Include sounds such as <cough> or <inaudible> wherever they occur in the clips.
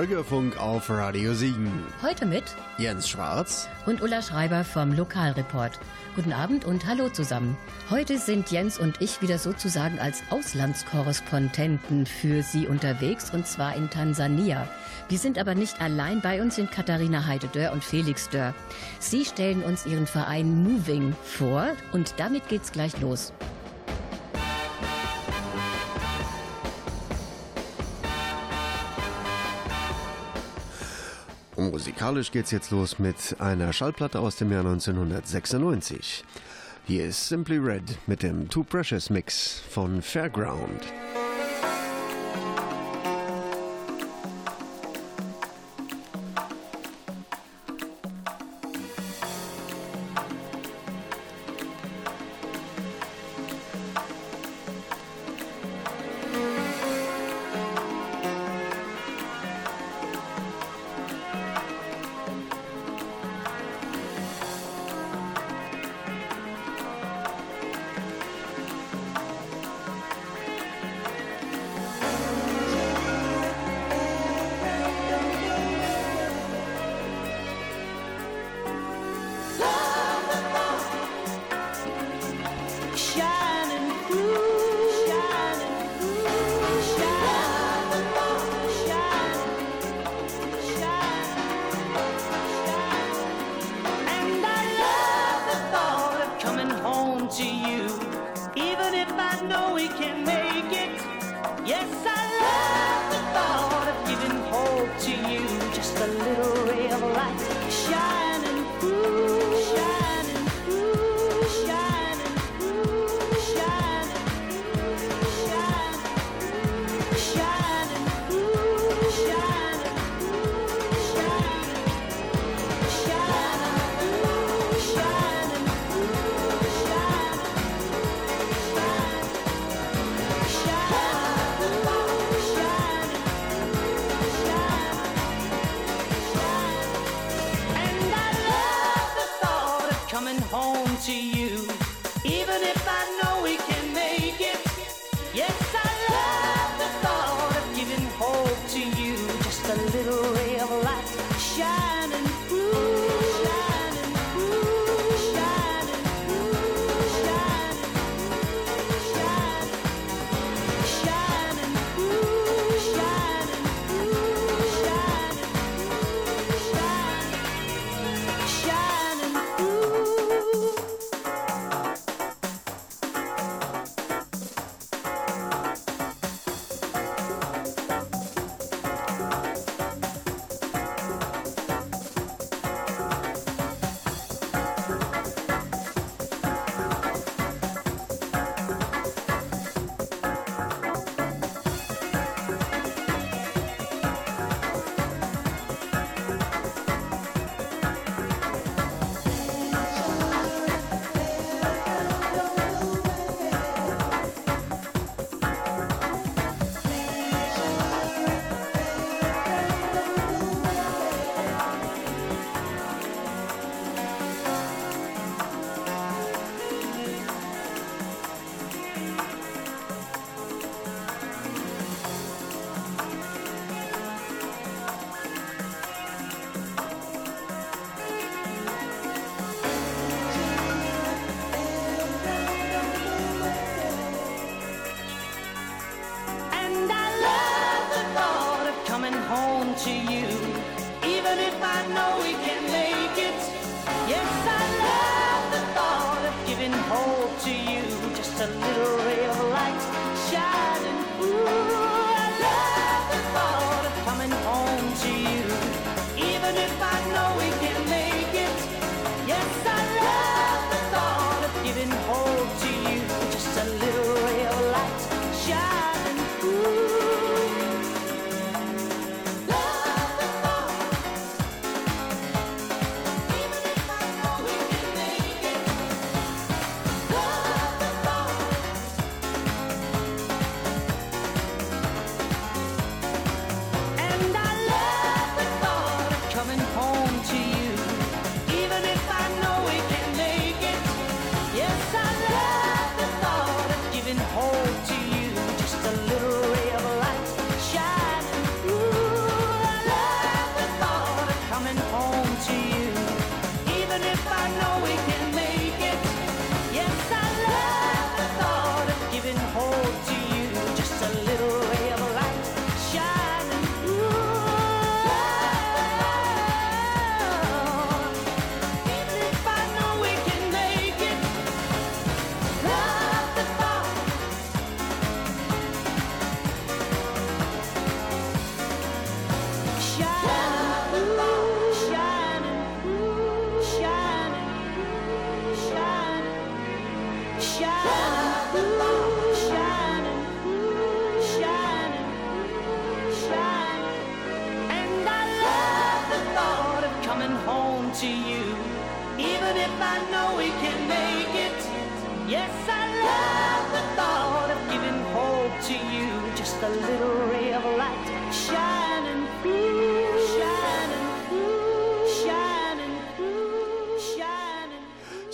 Bürgerfunk auf Radio Siegen. Heute mit Jens Schwarz und Ulla Schreiber vom Lokalreport. Guten Abend und hallo zusammen. Heute sind Jens und ich wieder sozusagen als Auslandskorrespondenten für Sie unterwegs und zwar in Tansania. Wir sind aber nicht allein. Bei uns sind Katharina Heidedörr und Felix Dörr. Sie stellen uns ihren Verein Moving vor und damit geht's gleich los. Musikalisch geht's jetzt los mit einer Schallplatte aus dem Jahr 1996. Hier ist Simply Red mit dem Too Precious Mix von Fairground.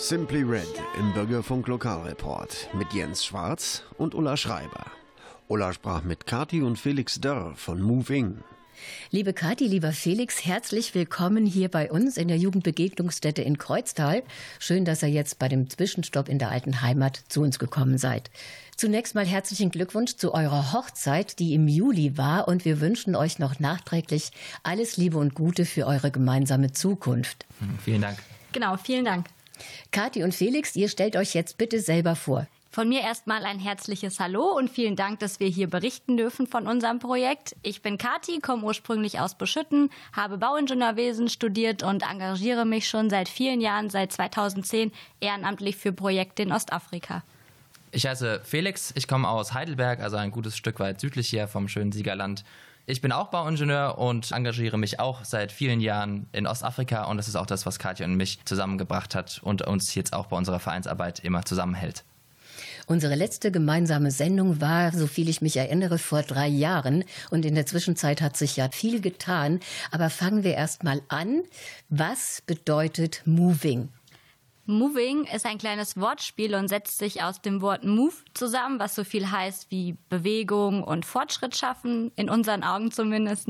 Simply Red im Bürgerfunk Lokalreport mit Jens Schwarz und Ulla Schreiber. Ulla sprach mit Kati und Felix Dörr von Moving. Liebe Kathi, lieber Felix, herzlich willkommen hier bei uns in der Jugendbegegnungsstätte in Kreuztal. Schön, dass ihr jetzt bei dem Zwischenstopp in der alten Heimat zu uns gekommen seid. Zunächst mal herzlichen Glückwunsch zu eurer Hochzeit, die im Juli war, und wir wünschen euch noch nachträglich alles Liebe und Gute für eure gemeinsame Zukunft. Vielen Dank. Genau, vielen Dank. Kathi und Felix, ihr stellt euch jetzt bitte selber vor. Von mir erstmal ein herzliches Hallo und vielen Dank, dass wir hier berichten dürfen von unserem Projekt. Ich bin Kathi, komme ursprünglich aus Beschütten, habe Bauingenieurwesen studiert und engagiere mich schon seit vielen Jahren, seit 2010, ehrenamtlich für Projekte in Ostafrika. Ich heiße Felix, ich komme aus Heidelberg, also ein gutes Stück weit südlich hier vom schönen Siegerland ich bin auch Bauingenieur und engagiere mich auch seit vielen Jahren in Ostafrika und das ist auch das, was Katja und mich zusammengebracht hat und uns jetzt auch bei unserer Vereinsarbeit immer zusammenhält. Unsere letzte gemeinsame Sendung war, so viel ich mich erinnere, vor drei Jahren. Und in der Zwischenzeit hat sich ja viel getan. Aber fangen wir erst mal an. Was bedeutet Moving? Moving ist ein kleines Wortspiel und setzt sich aus dem Wort Move zusammen, was so viel heißt wie Bewegung und Fortschritt schaffen, in unseren Augen zumindest.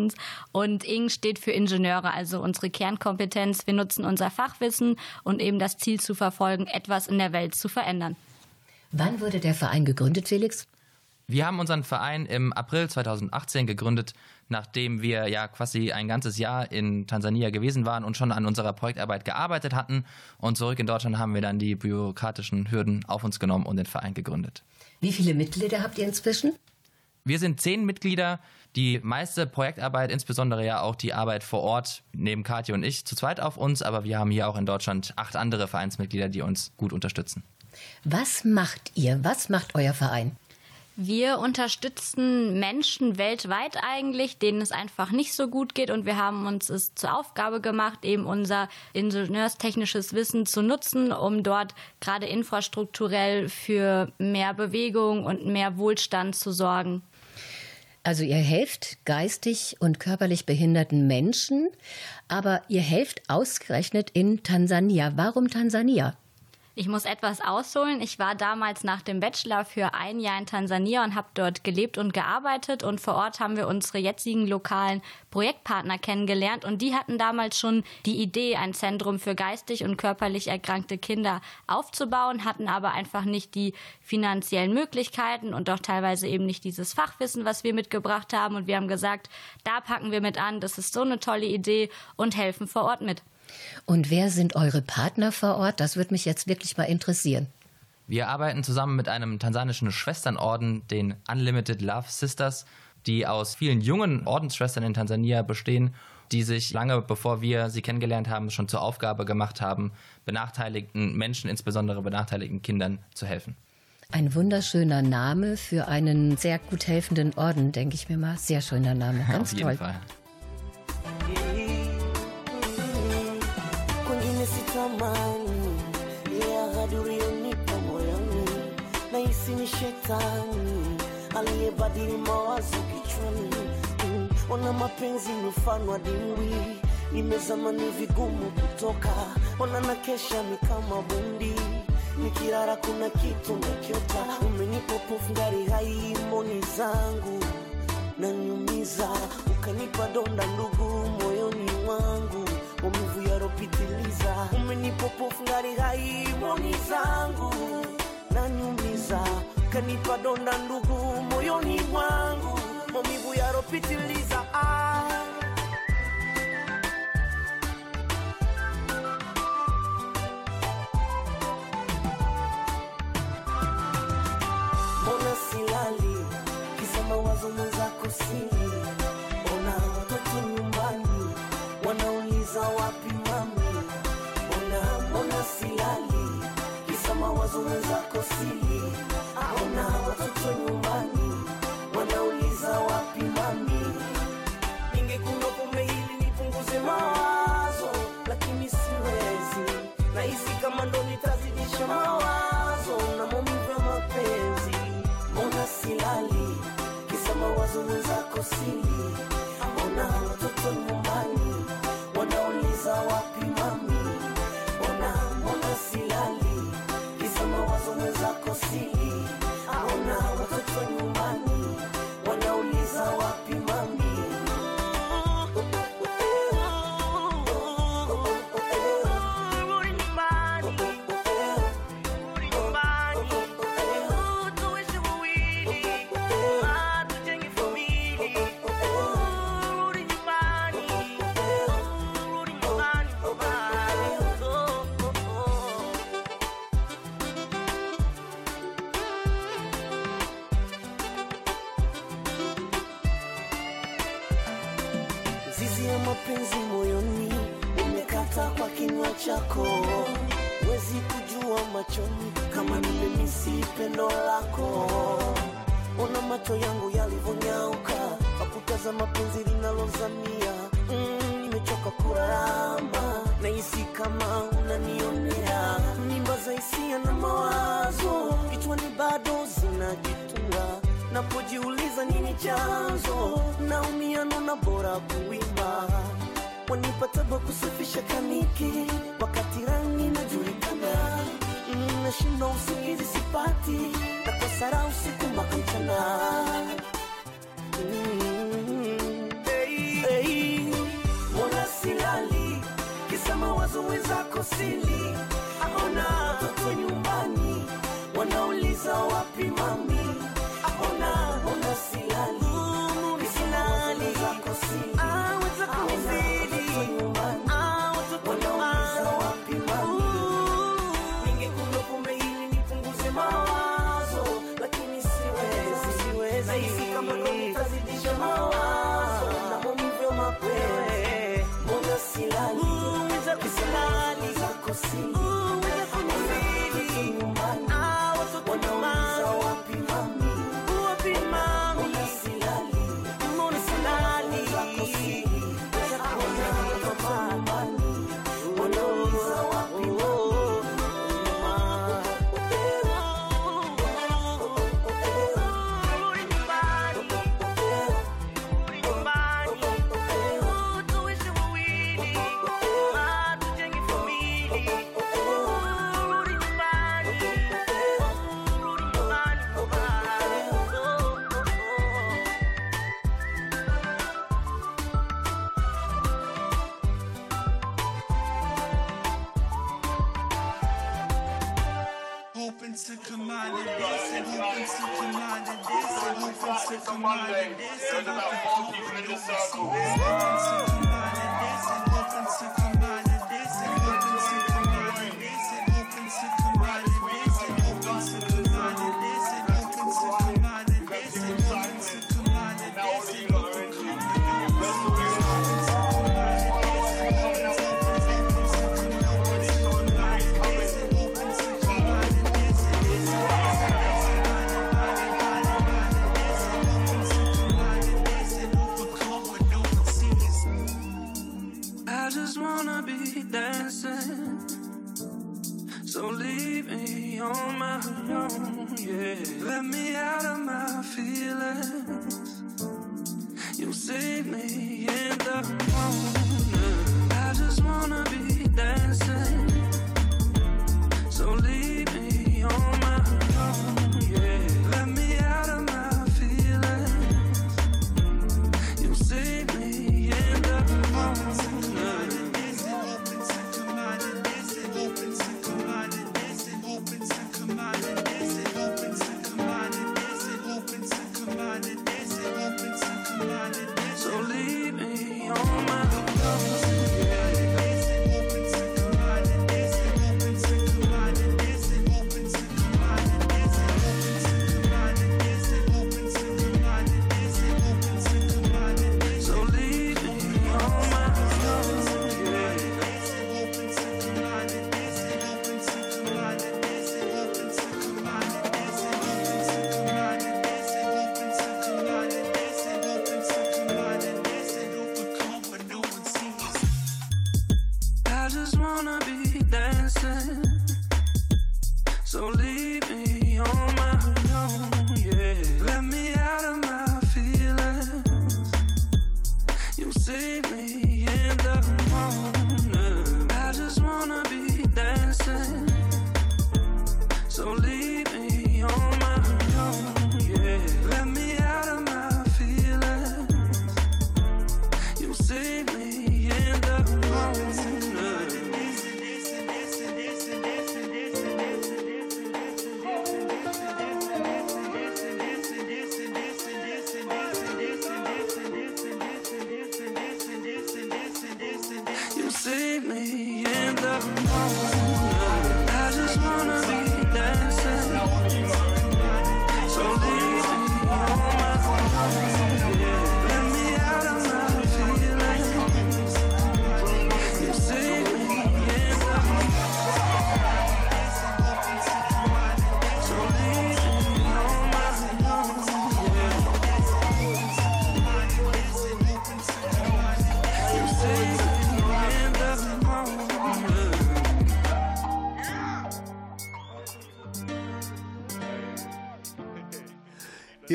Und Ing steht für Ingenieure, also unsere Kernkompetenz. Wir nutzen unser Fachwissen und eben das Ziel zu verfolgen, etwas in der Welt zu verändern. Wann wurde der Verein gegründet, Felix? Wir haben unseren Verein im April 2018 gegründet, nachdem wir ja quasi ein ganzes Jahr in Tansania gewesen waren und schon an unserer Projektarbeit gearbeitet hatten. Und zurück in Deutschland haben wir dann die bürokratischen Hürden auf uns genommen und den Verein gegründet. Wie viele Mitglieder habt ihr inzwischen? Wir sind zehn Mitglieder. Die meiste Projektarbeit, insbesondere ja auch die Arbeit vor Ort, nehmen Katja und ich zu zweit auf uns, aber wir haben hier auch in Deutschland acht andere Vereinsmitglieder, die uns gut unterstützen. Was macht ihr? Was macht euer Verein? Wir unterstützen Menschen weltweit eigentlich, denen es einfach nicht so gut geht. Und wir haben uns es zur Aufgabe gemacht, eben unser ingenieurstechnisches Wissen zu nutzen, um dort gerade infrastrukturell für mehr Bewegung und mehr Wohlstand zu sorgen. Also ihr helft geistig und körperlich behinderten Menschen, aber ihr helft ausgerechnet in Tansania. Warum Tansania? Ich muss etwas ausholen. Ich war damals nach dem Bachelor für ein Jahr in Tansania und habe dort gelebt und gearbeitet. Und vor Ort haben wir unsere jetzigen lokalen Projektpartner kennengelernt. Und die hatten damals schon die Idee, ein Zentrum für geistig und körperlich erkrankte Kinder aufzubauen, hatten aber einfach nicht die finanziellen Möglichkeiten und auch teilweise eben nicht dieses Fachwissen, was wir mitgebracht haben. Und wir haben gesagt, da packen wir mit an. Das ist so eine tolle Idee und helfen vor Ort mit. Und wer sind eure Partner vor Ort? Das würde mich jetzt wirklich mal interessieren. Wir arbeiten zusammen mit einem tansanischen Schwesternorden, den Unlimited Love Sisters, die aus vielen jungen Ordensschwestern in Tansania bestehen, die sich lange bevor wir sie kennengelernt haben, schon zur Aufgabe gemacht haben, benachteiligten Menschen, insbesondere benachteiligten Kindern, zu helfen. Ein wunderschöner Name für einen sehr gut helfenden Orden, denke ich mir mal. Sehr schöner Name, <laughs> ganz Auf jeden toll. Fall. Amani ya ghaduri unipa moyoni, nahisi ni shetani aliyebadili mawazo kichwani. Mm, ona mapenzi ni dimbwi, nimezama ni vigumu kutoka. Ona na kesha ni kama bundi, nikirara kuna kitu nakiota. Umenipopofu ngari hai zangu nanyumiza, ukanipa donda ndugu moyoni mwangu maumivu yaropitiliza, umenipopofu ngari hai moni zangu. Nanyumiza, kanipa donda ndugu moyoni mwangu. Maumivu yaropitiliza ah. Silali? Kisa mawazo mwenzako ona watoto nyumbani? Wapi kisa mawazo mwenzako sili. Aona watoto nyumbani wanauliza wapi mami? Ningekunywa pombe hili nipunguze mawazo, lakini siwezi. Nahisi kama ndo nitazidisha mawazo na maumivu ya mapenzi. Mbona silali, kisa mawazo wenzako sili. Ya mapenzi moyoni. Umekata kwa kinywa chako, wezi kujua machoni. Kama nimemisi pendo lako. Ona macho yangu yalivyonyauka. Kwa mapenzi penzi linalozamia. Mm, nimechoka kuramba, nahisi kama unanionea. Mimba za hisia na mawazo. Kichwani bado zinajitunga napojiuliza nini chanzo, naumia nona bora kuimba. Wanipataba kusafisha kaniki wakati rangi najulikana, nashinda usingizi sipati, na kwa sara usiku mpaka mchana. Mm, hey, hey. Mbona silali kisa mawazo mwenzako sili, after Monday, there's about four people in the circle.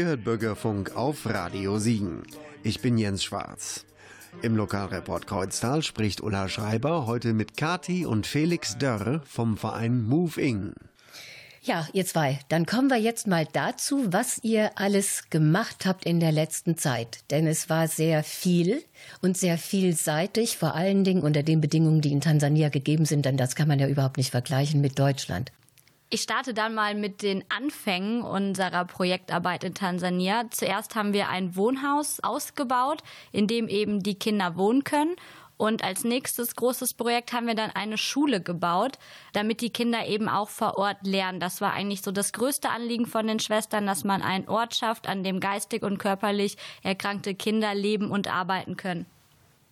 Ihr hört Bürgerfunk auf Radio Siegen. Ich bin Jens Schwarz. Im Lokalreport Kreuztal spricht Ulla Schreiber heute mit Kati und Felix Dörr vom Verein Move In. Ja, ihr zwei, dann kommen wir jetzt mal dazu, was ihr alles gemacht habt in der letzten Zeit. Denn es war sehr viel und sehr vielseitig, vor allen Dingen unter den Bedingungen, die in Tansania gegeben sind, denn das kann man ja überhaupt nicht vergleichen mit Deutschland. Ich starte dann mal mit den Anfängen unserer Projektarbeit in Tansania. Zuerst haben wir ein Wohnhaus ausgebaut, in dem eben die Kinder wohnen können. Und als nächstes großes Projekt haben wir dann eine Schule gebaut, damit die Kinder eben auch vor Ort lernen. Das war eigentlich so das größte Anliegen von den Schwestern, dass man einen Ort schafft, an dem geistig und körperlich erkrankte Kinder leben und arbeiten können.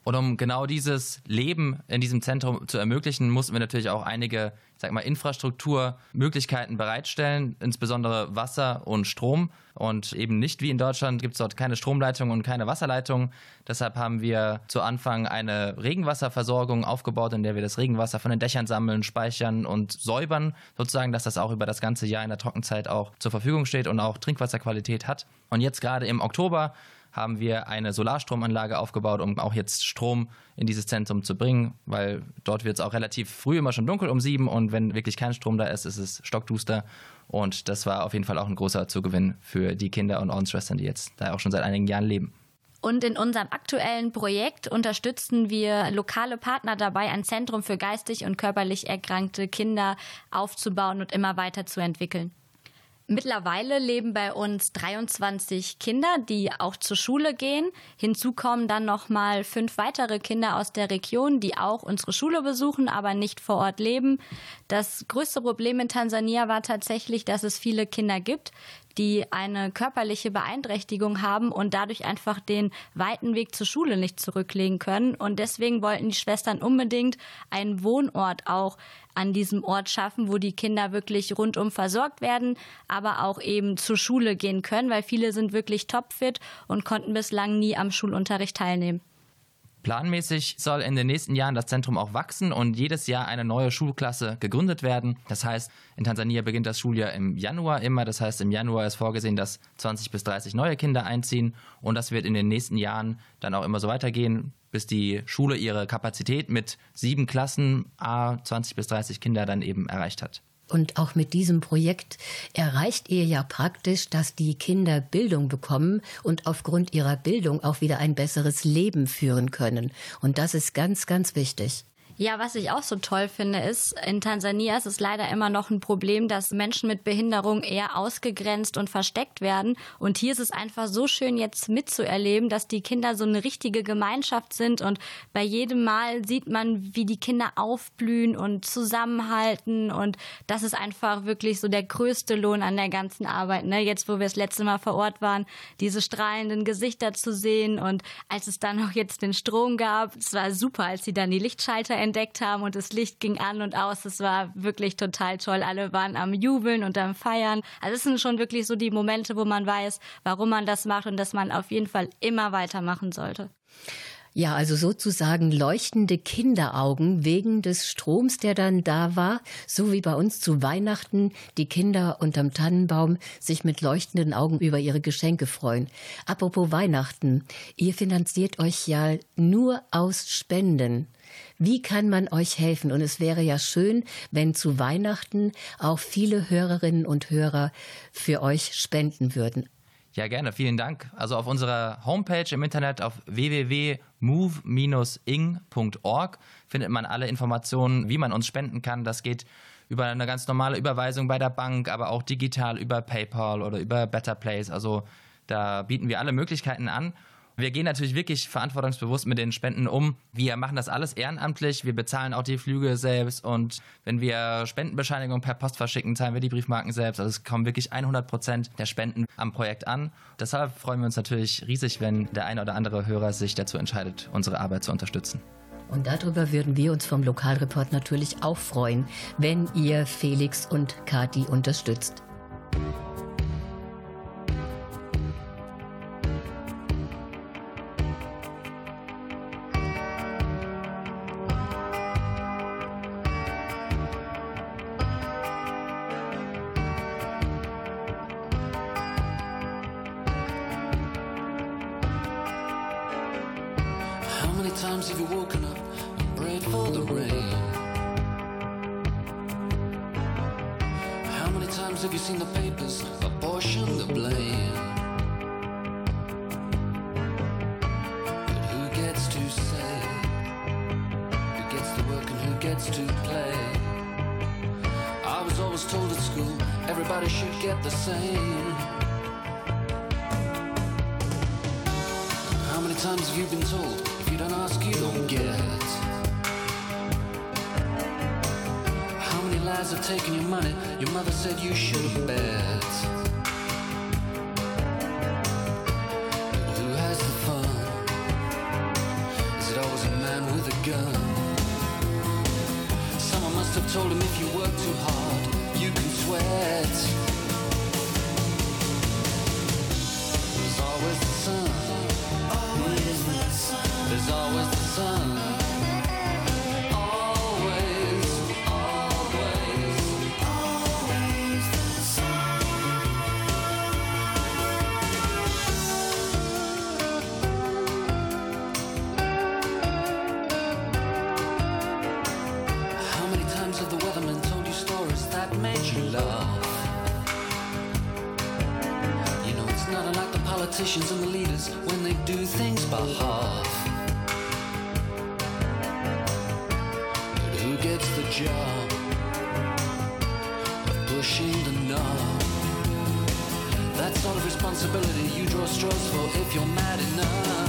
Und um genau dieses Leben in diesem Zentrum zu ermöglichen, mussten wir natürlich auch einige, sag mal, Infrastrukturmöglichkeiten bereitstellen, insbesondere Wasser und Strom. Und eben nicht wie in Deutschland gibt es dort keine Stromleitung und keine Wasserleitung. Deshalb haben wir zu Anfang eine Regenwasserversorgung aufgebaut, in der wir das Regenwasser von den Dächern sammeln, speichern und säubern, sozusagen, dass das auch über das ganze Jahr in der Trockenzeit auch zur Verfügung steht und auch Trinkwasserqualität hat. Und jetzt gerade im Oktober haben wir eine Solarstromanlage aufgebaut, um auch jetzt Strom in dieses Zentrum zu bringen, weil dort wird es auch relativ früh immer schon dunkel um sieben und wenn wirklich kein Strom da ist, ist es stockduster. Und das war auf jeden Fall auch ein großer Zugewinn für die Kinder und Ordensschwestern, die jetzt da auch schon seit einigen Jahren leben. Und in unserem aktuellen Projekt unterstützen wir lokale Partner dabei, ein Zentrum für geistig und körperlich erkrankte Kinder aufzubauen und immer weiter zu entwickeln. Mittlerweile leben bei uns 23 Kinder, die auch zur Schule gehen. Hinzu kommen dann noch mal fünf weitere Kinder aus der Region, die auch unsere Schule besuchen, aber nicht vor Ort leben. Das größte Problem in Tansania war tatsächlich, dass es viele Kinder gibt, die eine körperliche Beeinträchtigung haben und dadurch einfach den weiten Weg zur Schule nicht zurücklegen können. Und deswegen wollten die Schwestern unbedingt einen Wohnort auch an diesem Ort schaffen, wo die Kinder wirklich rundum versorgt werden, aber auch eben zur Schule gehen können, weil viele sind wirklich topfit und konnten bislang nie am Schulunterricht teilnehmen. Planmäßig soll in den nächsten Jahren das Zentrum auch wachsen und jedes Jahr eine neue Schulklasse gegründet werden. Das heißt, in Tansania beginnt das Schuljahr im Januar immer. Das heißt, im Januar ist vorgesehen, dass 20 bis 30 neue Kinder einziehen und das wird in den nächsten Jahren dann auch immer so weitergehen, bis die Schule ihre Kapazität mit sieben Klassen, a 20 bis 30 Kinder dann eben erreicht hat. Und auch mit diesem Projekt erreicht ihr ja praktisch, dass die Kinder Bildung bekommen und aufgrund ihrer Bildung auch wieder ein besseres Leben führen können. Und das ist ganz, ganz wichtig. Ja, was ich auch so toll finde, ist, in Tansania ist es leider immer noch ein Problem, dass Menschen mit Behinderung eher ausgegrenzt und versteckt werden. Und hier ist es einfach so schön, jetzt mitzuerleben, dass die Kinder so eine richtige Gemeinschaft sind. Und bei jedem Mal sieht man, wie die Kinder aufblühen und zusammenhalten. Und das ist einfach wirklich so der größte Lohn an der ganzen Arbeit. Ne? Jetzt, wo wir das letzte Mal vor Ort waren, diese strahlenden Gesichter zu sehen. Und als es dann auch jetzt den Strom gab, es war super, als sie dann die Lichtschalter entdeckt haben und das Licht ging an und aus. Es war wirklich total toll. Alle waren am Jubeln und am Feiern. Also es sind schon wirklich so die Momente, wo man weiß, warum man das macht und dass man auf jeden Fall immer weitermachen sollte. Ja, also sozusagen leuchtende Kinderaugen wegen des Stroms, der dann da war, so wie bei uns zu Weihnachten die Kinder unterm Tannenbaum sich mit leuchtenden Augen über ihre Geschenke freuen. Apropos Weihnachten, ihr finanziert euch ja nur aus Spenden. Wie kann man euch helfen? Und es wäre ja schön, wenn zu Weihnachten auch viele Hörerinnen und Hörer für euch spenden würden. Ja, gerne. Vielen Dank. Also auf unserer Homepage im Internet auf www.move-ing.org findet man alle Informationen, wie man uns spenden kann. Das geht über eine ganz normale Überweisung bei der Bank, aber auch digital über PayPal oder über Better Place. Also da bieten wir alle Möglichkeiten an. Wir gehen natürlich wirklich verantwortungsbewusst mit den Spenden um. Wir machen das alles ehrenamtlich. Wir bezahlen auch die Flüge selbst. Und wenn wir Spendenbescheinigungen per Post verschicken, zahlen wir die Briefmarken selbst. Also es kommen wirklich 100 Prozent der Spenden am Projekt an. Deshalb freuen wir uns natürlich riesig, wenn der eine oder andere Hörer sich dazu entscheidet, unsere Arbeit zu unterstützen. Und darüber würden wir uns vom Lokalreport natürlich auch freuen, wenn ihr Felix und Kati unterstützt. Sometimes if you're walking up and pray for the rain. How many times have you seen the papers apportion the blame? But who gets to say? Who gets to work and who gets to play? I was always told at school everybody should get the same. How many times have you been told? have taken your money. Your mother said you should have bet. Politicians and the leaders when they do things by half. But who gets the job of pushing the knob? That sort of responsibility you draw straws for if you're mad enough.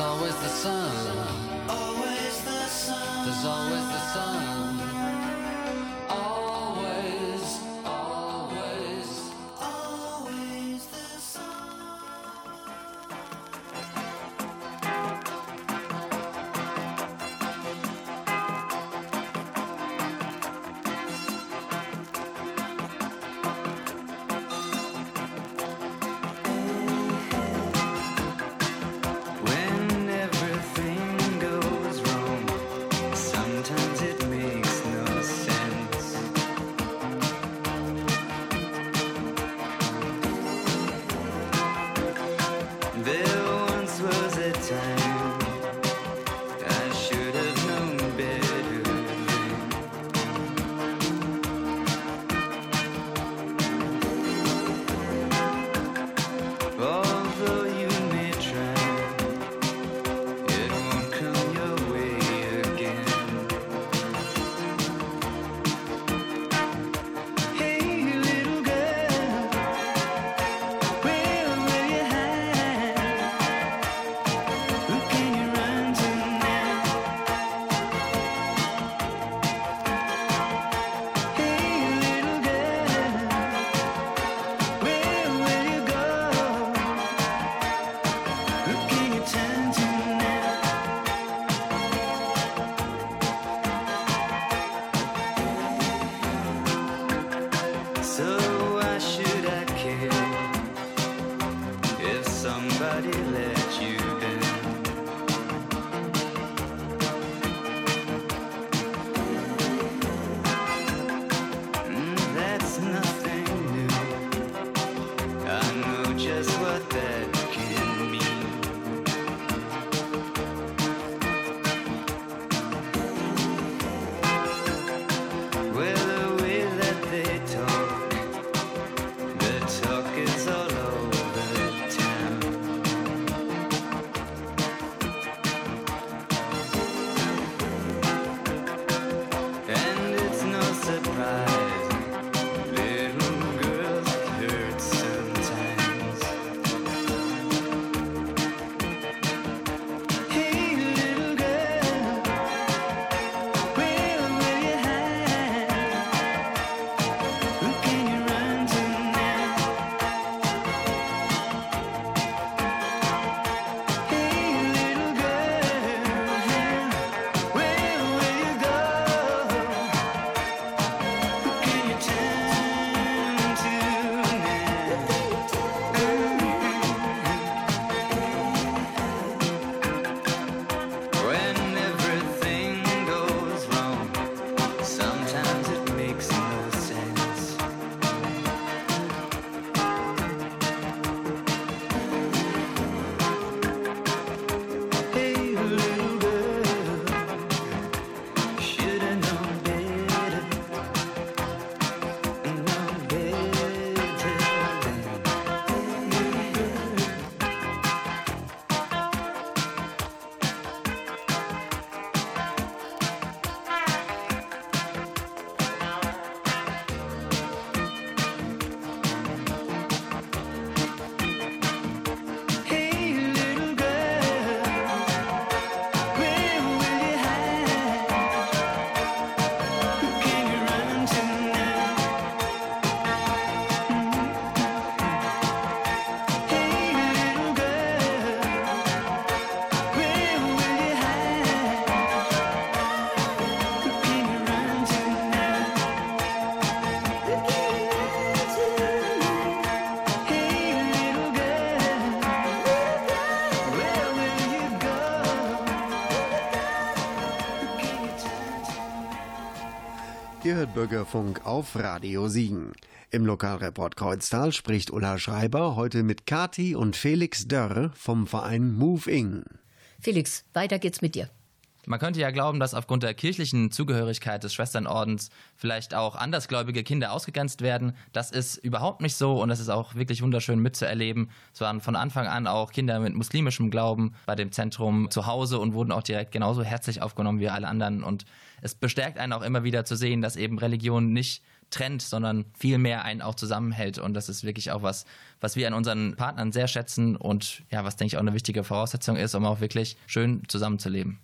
always the sun. Always the sun. There's always the sun. somebody left. Bürgerfunk auf Radio Siegen. Im Lokalreport Kreuztal spricht Ulla Schreiber heute mit Kati und Felix Dörr vom Verein Move In. Felix, weiter geht's mit dir. Man könnte ja glauben, dass aufgrund der kirchlichen Zugehörigkeit des Schwesternordens vielleicht auch andersgläubige Kinder ausgegrenzt werden. Das ist überhaupt nicht so und das ist auch wirklich wunderschön mitzuerleben. Es waren von Anfang an auch Kinder mit muslimischem Glauben bei dem Zentrum zu Hause und wurden auch direkt genauso herzlich aufgenommen wie alle anderen. Und es bestärkt einen auch immer wieder zu sehen, dass eben Religion nicht trennt, sondern vielmehr einen auch zusammenhält. Und das ist wirklich auch was, was wir an unseren Partnern sehr schätzen und ja, was denke ich auch eine wichtige Voraussetzung ist, um auch wirklich schön zusammenzuleben.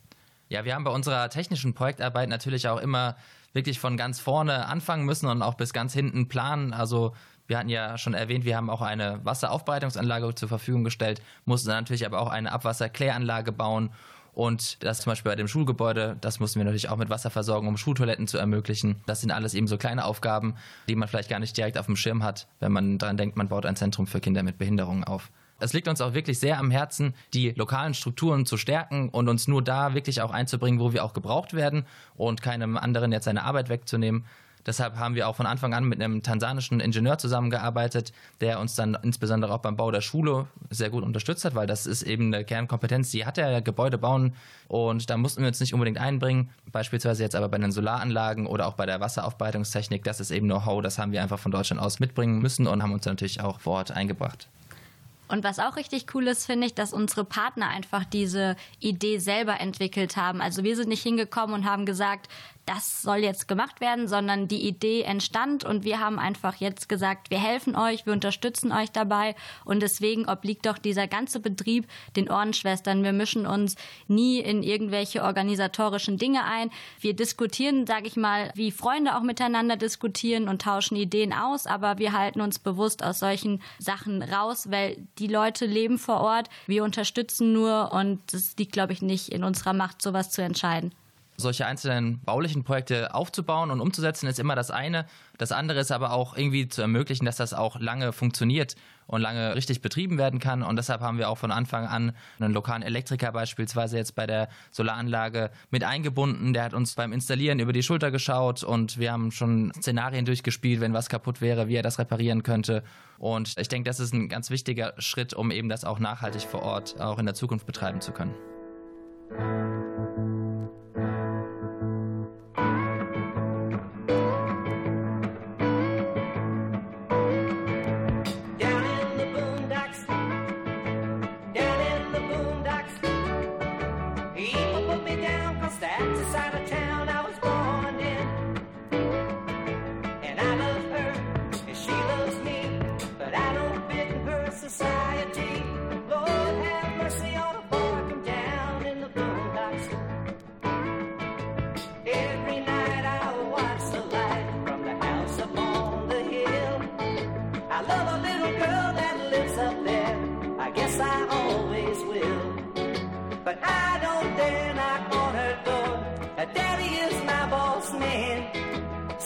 Ja, wir haben bei unserer technischen Projektarbeit natürlich auch immer wirklich von ganz vorne anfangen müssen und auch bis ganz hinten planen. Also wir hatten ja schon erwähnt, wir haben auch eine Wasseraufbereitungsanlage zur Verfügung gestellt, mussten dann natürlich aber auch eine Abwasserkläranlage bauen. Und das zum Beispiel bei dem Schulgebäude, das mussten wir natürlich auch mit Wasser versorgen, um Schultoiletten zu ermöglichen. Das sind alles eben so kleine Aufgaben, die man vielleicht gar nicht direkt auf dem Schirm hat, wenn man daran denkt, man baut ein Zentrum für Kinder mit Behinderungen auf. Es liegt uns auch wirklich sehr am Herzen, die lokalen Strukturen zu stärken und uns nur da wirklich auch einzubringen, wo wir auch gebraucht werden und keinem anderen jetzt seine Arbeit wegzunehmen. Deshalb haben wir auch von Anfang an mit einem tansanischen Ingenieur zusammengearbeitet, der uns dann insbesondere auch beim Bau der Schule sehr gut unterstützt hat, weil das ist eben eine Kernkompetenz, die hat er, Gebäude bauen und da mussten wir uns nicht unbedingt einbringen, beispielsweise jetzt aber bei den Solaranlagen oder auch bei der Wasseraufbereitungstechnik, das ist eben Know-how, das haben wir einfach von Deutschland aus mitbringen müssen und haben uns natürlich auch vor Ort eingebracht. Und was auch richtig cool ist, finde ich, dass unsere Partner einfach diese Idee selber entwickelt haben. Also wir sind nicht hingekommen und haben gesagt, das soll jetzt gemacht werden, sondern die Idee entstand und wir haben einfach jetzt gesagt, wir helfen euch, wir unterstützen euch dabei und deswegen obliegt doch dieser ganze Betrieb den Ordensschwestern. Wir mischen uns nie in irgendwelche organisatorischen Dinge ein. Wir diskutieren, sage ich mal, wie Freunde auch miteinander diskutieren und tauschen Ideen aus, aber wir halten uns bewusst aus solchen Sachen raus, weil die Leute leben vor Ort, wir unterstützen nur und es liegt, glaube ich, nicht in unserer Macht, sowas zu entscheiden. Solche einzelnen baulichen Projekte aufzubauen und umzusetzen, ist immer das eine. Das andere ist aber auch irgendwie zu ermöglichen, dass das auch lange funktioniert und lange richtig betrieben werden kann. Und deshalb haben wir auch von Anfang an einen lokalen Elektriker beispielsweise jetzt bei der Solaranlage mit eingebunden. Der hat uns beim Installieren über die Schulter geschaut und wir haben schon Szenarien durchgespielt, wenn was kaputt wäre, wie er das reparieren könnte. Und ich denke, das ist ein ganz wichtiger Schritt, um eben das auch nachhaltig vor Ort auch in der Zukunft betreiben zu können.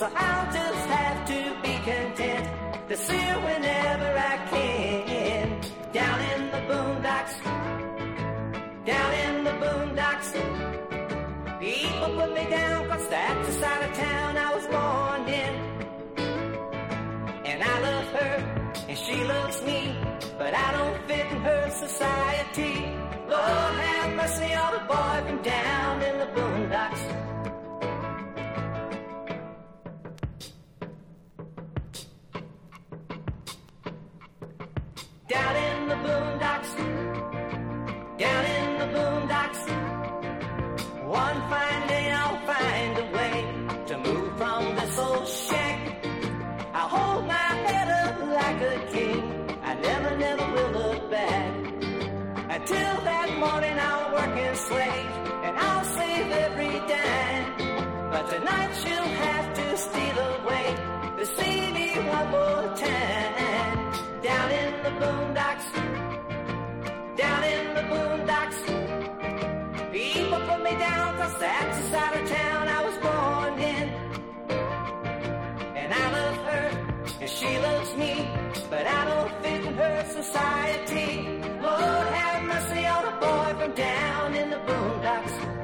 So I'll just have to be content to see whenever I can. Down in the boondocks. Down in the boondocks. People put me down 'cause that's the side of town I was born in and I love her, and she loves me, but I don't fit in her society. Lord have mercy on a boy from down in the boondocks. Boondocks, down in the boondocks. One fine day I'll find a way to move from this old shack I'll hold my head up like a king. I never, never will look back. Until that morning I'll work and slave, and I'll save every dime. But tonight she'll have to steal away to see me one more time. Down in the boondocks, down 'cause that's the side of town I was born in and I love her, and she loves me, but I don't fit in her society. Lord have mercy on a boy from down in the boondocks.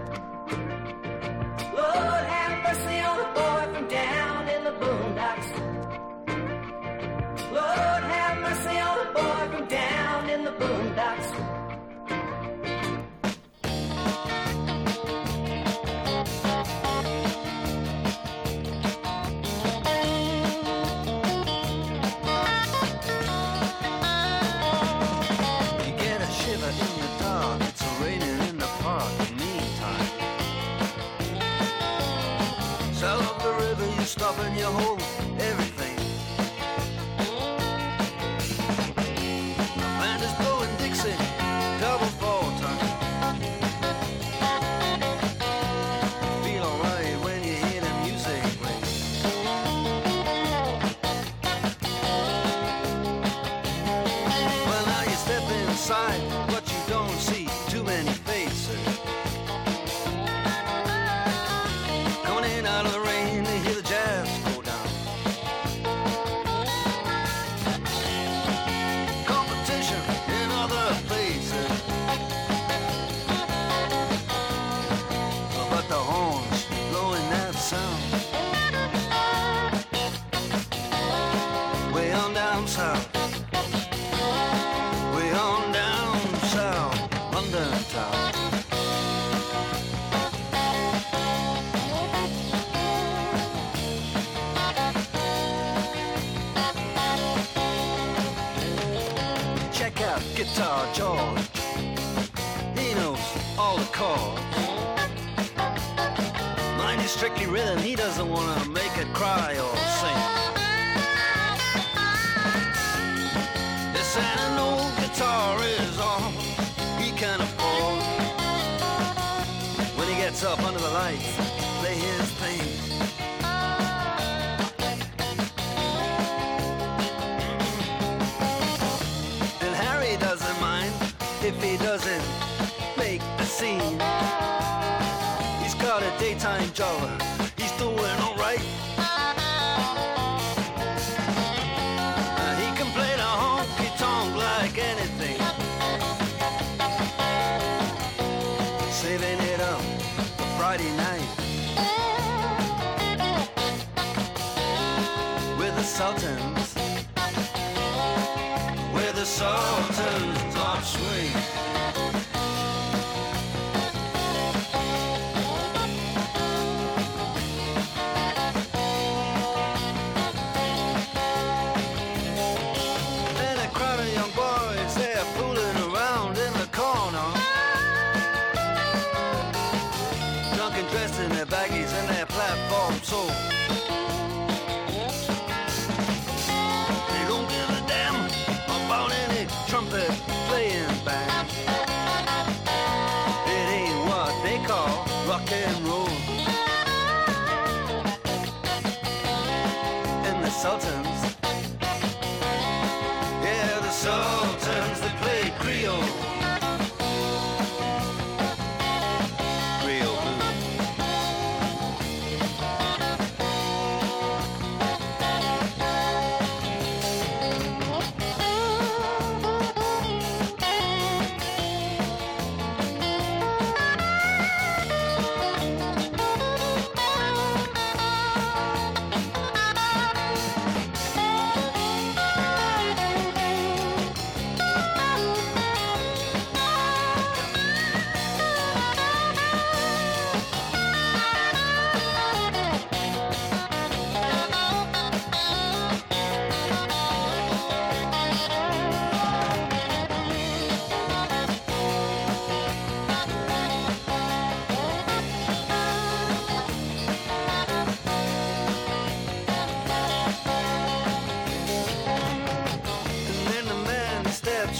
But you don't see Guitar George. He knows all the chords. Mine is strictly rhythm. He doesn't want to make it cry or sing. This and an old guitar is all he can afford. When he gets up under the lights, a scene. He's doing alright. Uh, he can play the honky tonk like anything. Saving it up for Friday night. With the Sultans. With the Sultans of swing.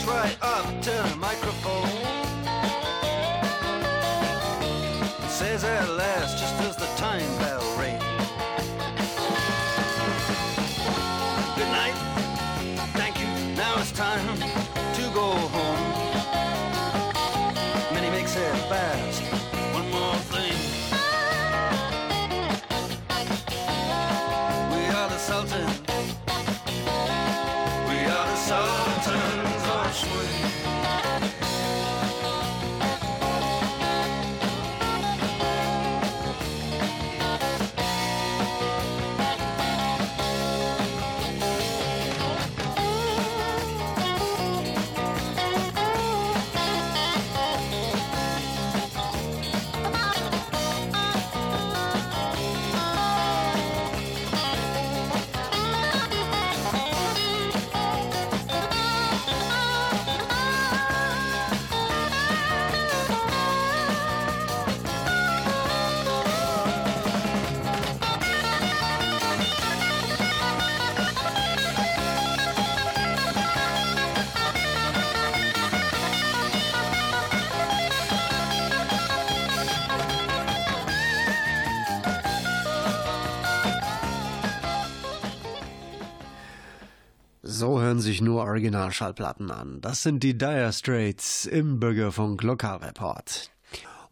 Right up to the microphone. Hören sich nur Originalschallplatten an. Das sind die Dire Straits im Bürgerfunk Lokalreport.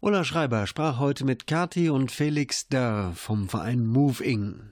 Ulla Schreiber sprach heute mit Kati und Felix Dörr vom Verein Move In.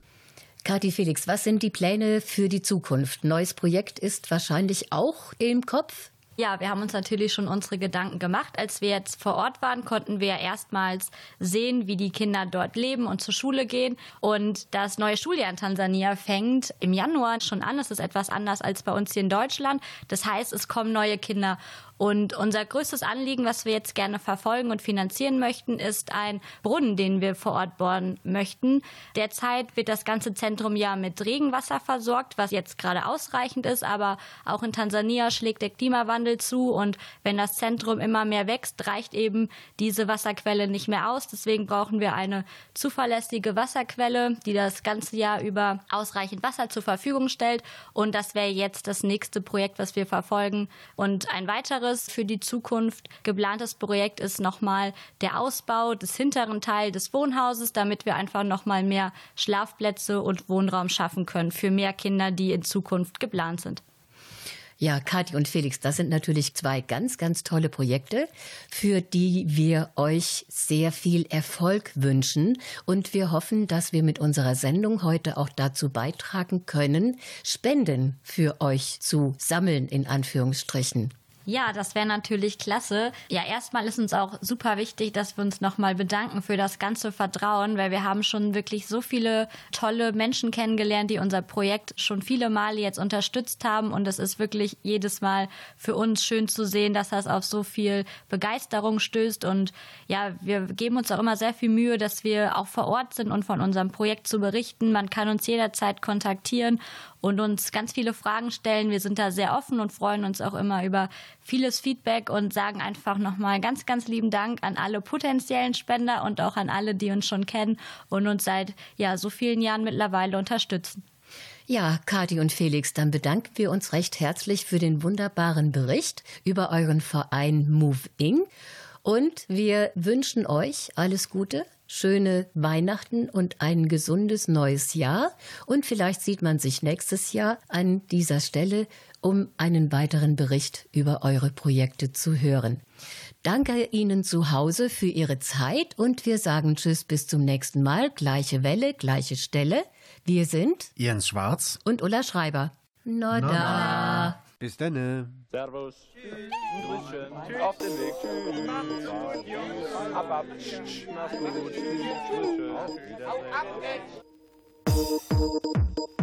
Kathi Felix, was sind die Pläne für die Zukunft? Neues Projekt ist wahrscheinlich auch im Kopf. Ja, wir haben uns natürlich schon unsere Gedanken gemacht. Als wir jetzt vor Ort waren, konnten wir erstmals sehen, wie die Kinder dort leben und zur Schule gehen. Und das neue Schuljahr in Tansania fängt im Januar schon an. Es ist etwas anders als bei uns hier in Deutschland. Das heißt, es kommen neue Kinder. Und unser größtes Anliegen, was wir jetzt gerne verfolgen und finanzieren möchten, ist ein Brunnen, den wir vor Ort bohren möchten. Derzeit wird das ganze Zentrum ja mit Regenwasser versorgt, was jetzt gerade ausreichend ist, aber auch in Tansania schlägt der Klimawandel zu und wenn das Zentrum immer mehr wächst, reicht eben diese Wasserquelle nicht mehr aus. Deswegen brauchen wir eine zuverlässige Wasserquelle, die das ganze Jahr über ausreichend Wasser zur Verfügung stellt. Und das wäre jetzt das nächste Projekt, was wir verfolgen. Und ein weiteres für die Zukunft geplantes Projekt ist nochmal der Ausbau des hinteren Teils des Wohnhauses, damit wir einfach nochmal mehr Schlafplätze und Wohnraum schaffen können für mehr Kinder, die in Zukunft geplant sind. Ja, Kathi und Felix, das sind natürlich zwei ganz, ganz tolle Projekte, für die wir euch sehr viel Erfolg wünschen. Und wir hoffen, dass wir mit unserer Sendung heute auch dazu beitragen können, Spenden für euch zu sammeln, in Anführungsstrichen. Ja, das wäre natürlich klasse. Ja, erstmal ist uns auch super wichtig, dass wir uns nochmal bedanken für das ganze Vertrauen, weil wir haben schon wirklich so viele tolle Menschen kennengelernt, die unser Projekt schon viele Male jetzt unterstützt haben. Und es ist wirklich jedes Mal für uns schön zu sehen, dass das auf so viel Begeisterung stößt. Und ja, wir geben uns auch immer sehr viel Mühe, dass wir auch vor Ort sind und von unserem Projekt zu berichten. Man kann uns jederzeit kontaktieren und uns ganz viele Fragen stellen. Wir sind da sehr offen und freuen uns auch immer über vieles Feedback und sagen einfach nochmal ganz, ganz lieben Dank an alle potenziellen Spender und auch an alle, die uns schon kennen und uns seit ja so vielen Jahren mittlerweile unterstützen. Ja, Kathi und Felix, dann bedanken wir uns recht herzlich für den wunderbaren Bericht über euren Verein Move Ing. Und wir wünschen euch alles Gute, schöne Weihnachten und ein gesundes neues Jahr. Und vielleicht sieht man sich nächstes Jahr an dieser Stelle, um einen weiteren Bericht über eure Projekte zu hören. Danke Ihnen zu Hause für Ihre Zeit und wir sagen Tschüss bis zum nächsten Mal. Gleiche Welle, gleiche Stelle. Wir sind Jens Schwarz. und Ulla Schreiber. Na da. Bis denne. Servus. Grüßchen. Auf den Weg. Tschüss. Ab, ab. Mach's gut. Tschüss. Wiedersehen. My lover's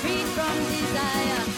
freed from desire.